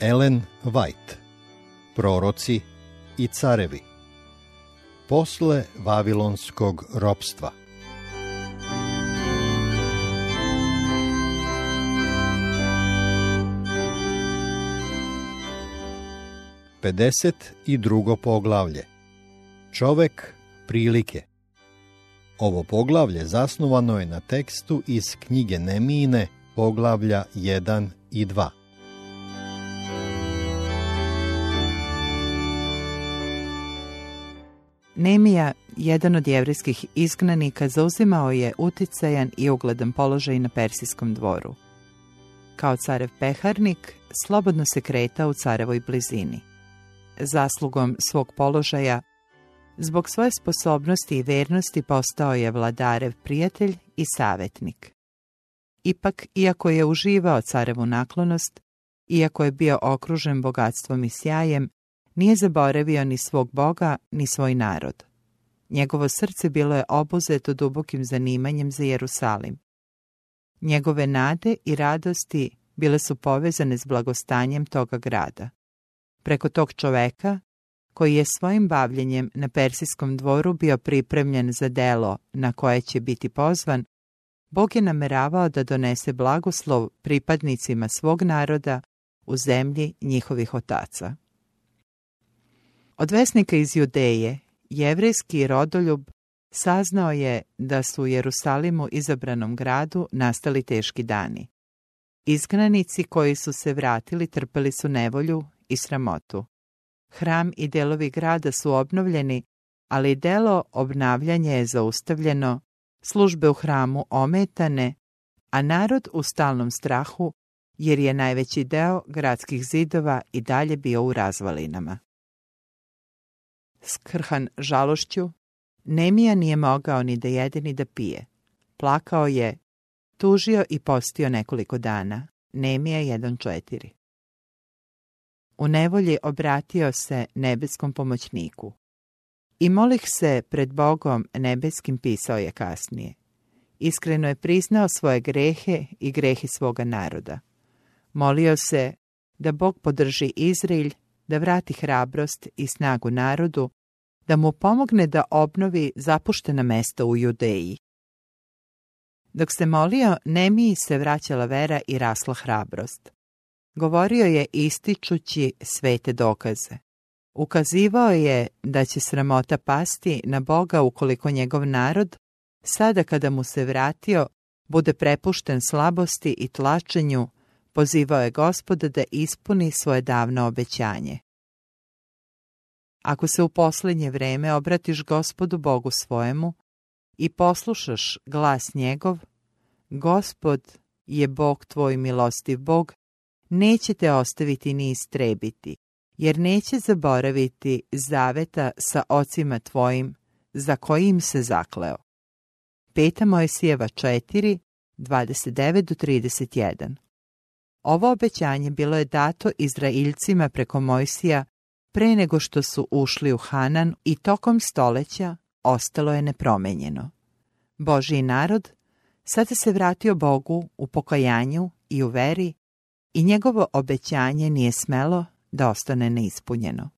Ellen White Proroci i carevi Posle Vavilonskog ropstva. Pedeset i drugo poglavlje. Čovek prilike. Ovo poglavlje zasnovano je na tekstu iz knjige Nemine, poglavlja 1 i 2. Nemija, jedan od jevrijskih izgnanika, zauzimao je uticajan i ugledan položaj na persijskom dvoru. Kao carev peharnik, slobodno se kretao u carevoj blizini. Zaslugom svog položaja, zbog svoje sposobnosti i vernosti postao je vladarev prijatelj i savjetnik. Ipak, iako je uživao carevu naklonost, iako je bio okružen bogatstvom i sjajem, nije zaboravio ni svog Boga, ni svoj narod. Njegovo srce bilo je obuzeto dubokim zanimanjem za Jerusalim. Njegove nade i radosti bile su povezane s blagostanjem toga grada. Preko tog čoveka, koji je svojim bavljenjem na persijskom dvoru bio pripremljen za delo na koje će biti pozvan, Bog je nameravao da donese blagoslov pripadnicima svog naroda u zemlji njihovih otaca. Od vesnika iz Judeje, jevrejski rodoljub saznao je da su u Jerusalimu izabranom gradu nastali teški dani. Izgnanici koji su se vratili trpeli su nevolju i sramotu. Hram i delovi grada su obnovljeni, ali delo obnavljanja je zaustavljeno, službe u hramu ometane, a narod u stalnom strahu jer je najveći deo gradskih zidova i dalje bio u razvalinama. Skrhan žalošću, Nemija nije mogao ni da jede ni da pije. Plakao je, tužio i postio nekoliko dana. Nemija 1.4 U nevolji obratio se nebeskom pomoćniku. I molih se pred Bogom nebeskim pisao je kasnije. Iskreno je priznao svoje grehe i grehi svoga naroda. Molio se da Bog podrži Izraelj, da vrati hrabrost i snagu narodu, da mu pomogne da obnovi zapuštena mesta u Judeji. Dok se molio, Nemiji se vraćala vera i rasla hrabrost. Govorio je ističući svete dokaze. Ukazivao je da će sramota pasti na Boga ukoliko njegov narod, sada kada mu se vratio, bude prepušten slabosti i tlačenju, pozivao je gospoda da ispuni svoje davno obećanje. Ako se u posljednje vreme obratiš gospodu Bogu svojemu i poslušaš glas njegov, gospod je Bog tvoj milostiv Bog, neće te ostaviti ni istrebiti, jer neće zaboraviti zaveta sa ocima tvojim za kojim se zakleo. Peta Mojsijeva 4, 29 do 31 Ovo obećanje bilo je dato Izraeljcima preko Mojsija pre nego što su ušli u Hanan i tokom stoleća ostalo je nepromenjeno. Božji narod sada se vratio Bogu u pokajanju i u veri i njegovo obećanje nije smelo da ostane neispunjeno.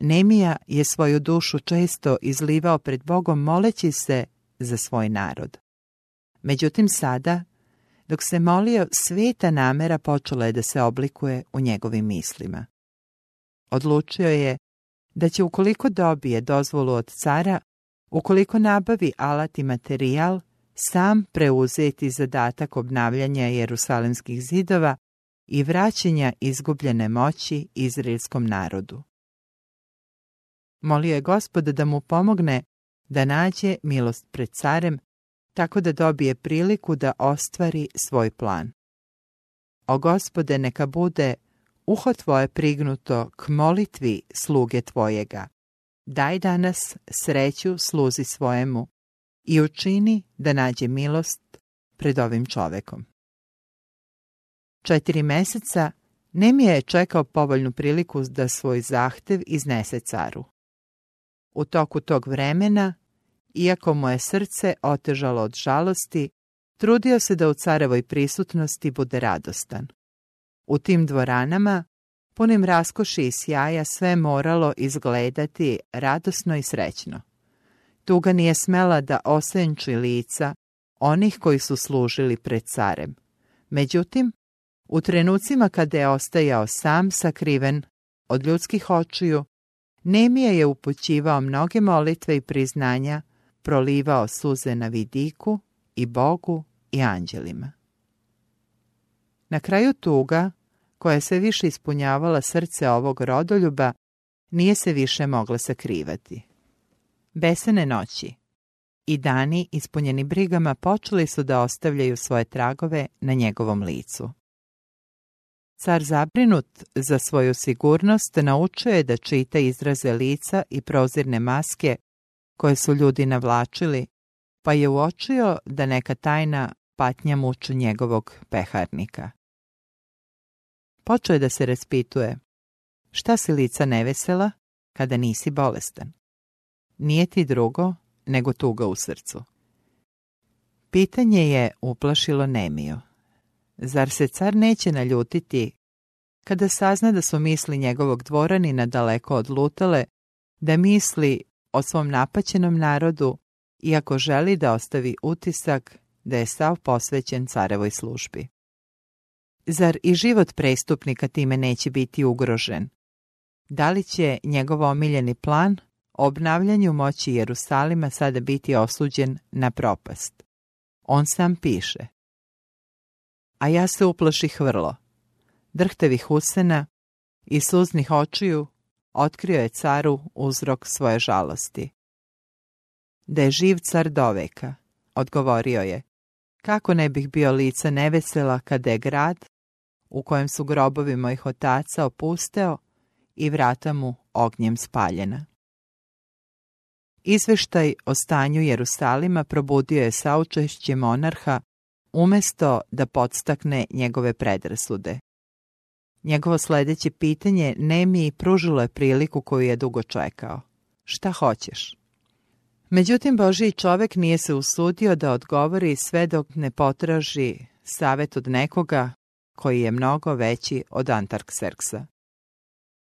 Nemija je svoju dušu često izlivao pred Bogom moleći se za svoj narod. Međutim sada, dok se molio, sveta namera počela je da se oblikuje u njegovim mislima. Odlučio je da će ukoliko dobije dozvolu od cara, ukoliko nabavi alat i materijal, sam preuzeti zadatak obnavljanja jerusalemskih zidova i vraćanja izgubljene moći izraelskom narodu. Molio je gospoda da mu pomogne da nađe milost pred carem, tako da dobije priliku da ostvari svoj plan. O gospode neka bude uho tvoje prignuto k molitvi sluge tvojega. Daj danas sreću sluzi svojemu i učini da nađe milost pred ovim čovekom. Četiri meseca Nemija je čekao povoljnu priliku da svoj zahtev iznese caru. U toku tog vremena, iako mu je srce otežalo od žalosti, trudio se da u carevoj prisutnosti bude radostan. U tim dvoranama, punim raskoši i sjaja, sve moralo izgledati radosno i srećno. Tuga nije smela da osenči lica onih koji su služili pred carem. Međutim, u trenucima kada je ostajao sam sakriven od ljudskih očiju, Nemija je upućivao mnoge molitve i priznanja, prolivao suze na vidiku i Bogu i anđelima. Na kraju tuga, koja se više ispunjavala srce ovog rodoljuba, nije se više mogla sakrivati. Besene noći i dani ispunjeni brigama počeli su da ostavljaju svoje tragove na njegovom licu. Car zabrinut za svoju sigurnost naučio je da čita izraze lica i prozirne maske koje su ljudi navlačili, pa je uočio da neka tajna patnja muči njegovog peharnika. Počeo je da se raspituje, šta si lica nevesela kada nisi bolestan? Nije ti drugo nego tuga u srcu. Pitanje je uplašilo Nemiju. Zar se car neće naljutiti kada sazna da su misli njegovog dvoranina daleko odlutale, da misli o svom napaćenom narodu, iako želi da ostavi utisak da je sav posvećen carevoj službi. Zar i život prestupnika time neće biti ugrožen? Da li će njegov omiljeni plan obnavljanju moći Jerusalima sada biti osuđen na propast? On sam piše. A ja se uplaših vrlo. Drhtevih usena i suznih očiju otkrio je caru uzrok svoje žalosti. Da je živ car doveka, odgovorio je, kako ne bih bio lica nevesela kada je grad, u kojem su grobovi mojih otaca opusteo i vrata mu ognjem spaljena. Izveštaj o stanju Jerusalima probudio je saučešće monarha umesto da podstakne njegove predrasude. Njegovo sljedeće pitanje Nemi pružilo je priliku koju je dugo čekao. Šta hoćeš? Međutim, Božiji čovek nije se usudio da odgovori sve dok ne potraži savjet od nekoga koji je mnogo veći od Antarkserksa.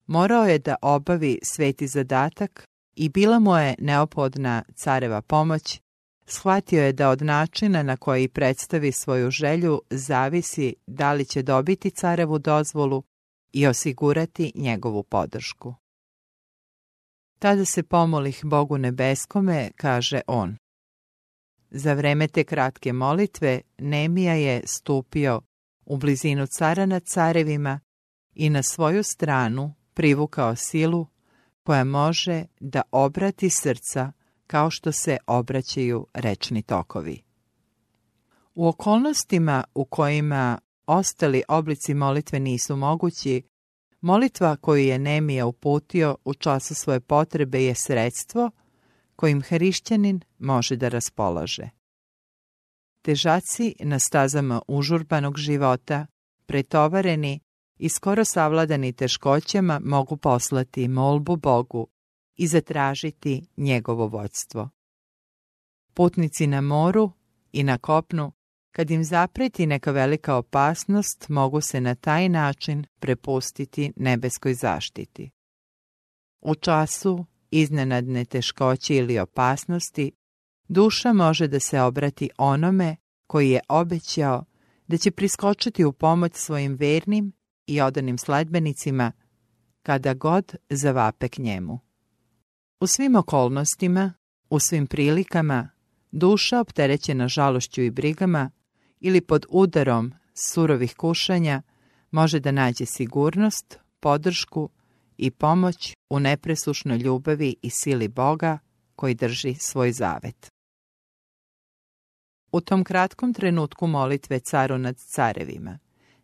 Morao je da obavi sveti zadatak i bila mu je neophodna careva pomoć, shvatio je da od načina na koji predstavi svoju želju zavisi da li će dobiti carevu dozvolu i osigurati njegovu podršku. Tada se pomolih Bogu nebeskome, kaže on. Za vreme te kratke molitve Nemija je stupio u blizinu cara nad carevima i na svoju stranu privukao silu koja može da obrati srca kao što se obraćaju rečni tokovi. U okolnostima u kojima ostali oblici molitve nisu mogući, molitva koju je Nemija uputio u času svoje potrebe je sredstvo kojim hrišćanin može da raspolaže. Težaci na stazama užurbanog života, pretovareni i skoro savladani teškoćama mogu poslati molbu Bogu i zatražiti njegovo vodstvo. Putnici na moru i na kopnu, kad im zapreti neka velika opasnost, mogu se na taj način prepustiti nebeskoj zaštiti. U času iznenadne teškoće ili opasnosti, duša može da se obrati onome koji je obećao da će priskočiti u pomoć svojim vernim i odanim sledbenicima kada god zavape k njemu. U svim okolnostima, u svim prilikama, duša opterećena žalošću i brigama ili pod udarom surovih kušanja može da nađe sigurnost, podršku i pomoć u nepresušnoj ljubavi i sili Boga koji drži svoj zavet. U tom kratkom trenutku molitve caru nad carevima,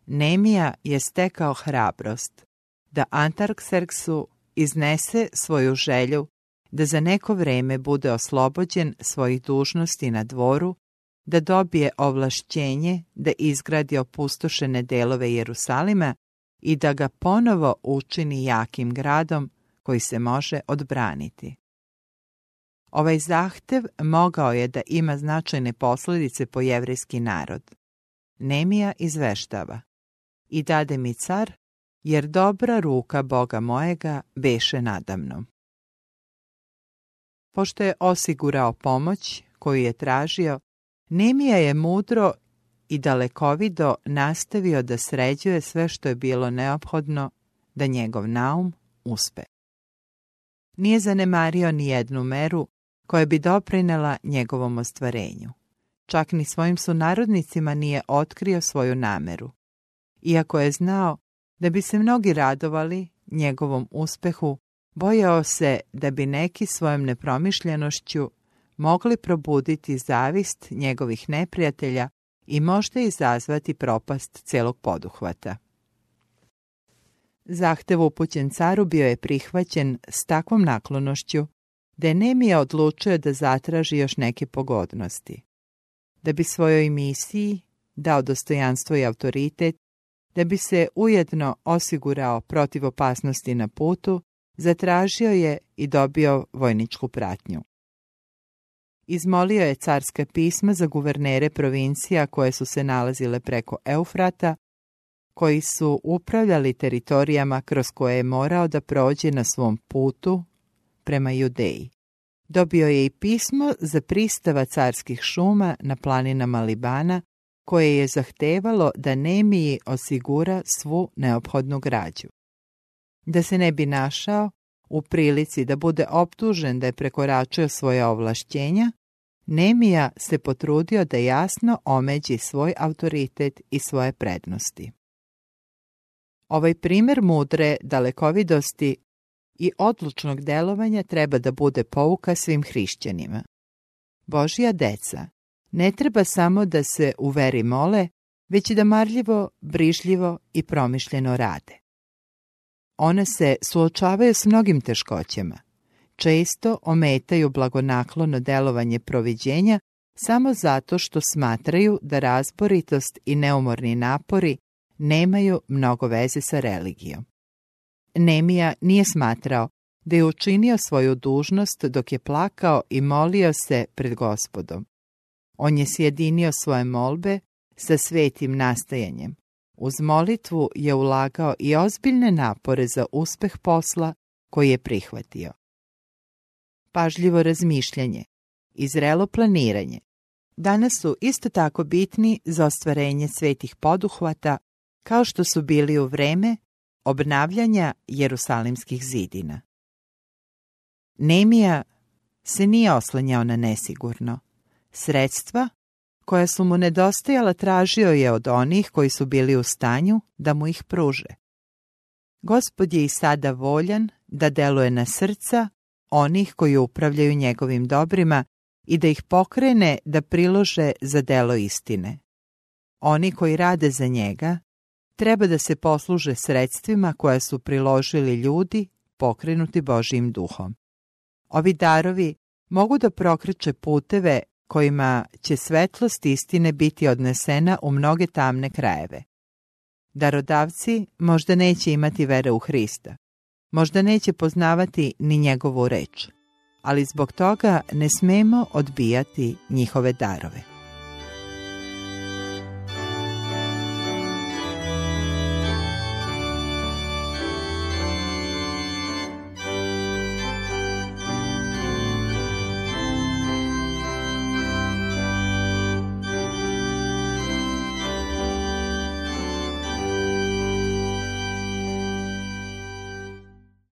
Nemija je stekao hrabrost da Antarkserksu iznese svoju želju da za neko vreme bude oslobođen svojih dužnosti na dvoru, da dobije ovlašćenje da izgradi opustošene delove Jerusalima i da ga ponovo učini jakim gradom koji se može odbraniti. Ovaj zahtev mogao je da ima značajne posljedice po jevrijski narod. Nemija izveštava. i dade mi car, jer dobra ruka Boga mojega beše nadamno. Pošto je osigurao pomoć koju je tražio, Nemija je mudro i dalekovido nastavio da sređuje sve što je bilo neophodno da njegov naum uspe. Nije zanemario ni jednu meru koja bi doprinela njegovom ostvarenju. Čak ni svojim sunarodnicima nije otkrio svoju nameru. Iako je znao da bi se mnogi radovali njegovom uspehu, bojao se da bi neki svojom nepromišljenošću mogli probuditi zavist njegovih neprijatelja i možda izazvati propast celog poduhvata. Zahtev upućen caru bio je prihvaćen s takvom naklonošću da je Nemija odlučio da zatraži još neke pogodnosti. Da bi svojoj misiji dao dostojanstvo i autoritet, da bi se ujedno osigurao protiv opasnosti na putu, zatražio je i dobio vojničku pratnju. Izmolio je carske pisma za guvernere provincija koje su se nalazile preko Eufrata, koji su upravljali teritorijama kroz koje je morao da prođe na svom putu prema Judeji. Dobio je i pismo za pristava carskih šuma na planinama Libana, koje je zahtevalo da Nemiji osigura svu neophodnu građu. Da se ne bi našao u prilici da bude optužen da je prekoračio svoje ovlašćenja, Nemija se potrudio da jasno omeđi svoj autoritet i svoje prednosti. Ovaj primjer mudre dalekovidosti i odlučnog delovanja treba da bude pouka svim hrišćanima. Božja deca ne treba samo da se u veri mole, već i da marljivo, brižljivo i promišljeno rade. One se suočavaju s mnogim teškoćama. Često ometaju blagonaklono delovanje proviđenja samo zato što smatraju da razboritost i neumorni napori nemaju mnogo veze sa religijom. Nemija nije smatrao da je učinio svoju dužnost dok je plakao i molio se pred gospodom. On je sjedinio svoje molbe sa svetim nastajanjem. Uz molitvu je ulagao i ozbiljne napore za uspeh posla koji je prihvatio. Pažljivo razmišljanje i zrelo planiranje danas su isto tako bitni za ostvarenje svetih poduhvata kao što su bili u vreme obnavljanja Jerusalimskih zidina. Nemija se nije oslanjao na nesigurno. Sredstva koja su mu nedostajala tražio je od onih koji su bili u stanju da mu ih pruže. Gospod je i sada voljan da deluje na srca onih koji upravljaju njegovim dobrima i da ih pokrene da prilože za delo istine. Oni koji rade za njega treba da se posluže sredstvima koja su priložili ljudi pokrenuti Božijim duhom. Ovi darovi mogu da prokreće puteve kojima će svetlost istine biti odnesena u mnoge tamne krajeve. Darodavci možda neće imati vere u Hrista, možda neće poznavati ni njegovu reč, ali zbog toga ne smemo odbijati njihove darove.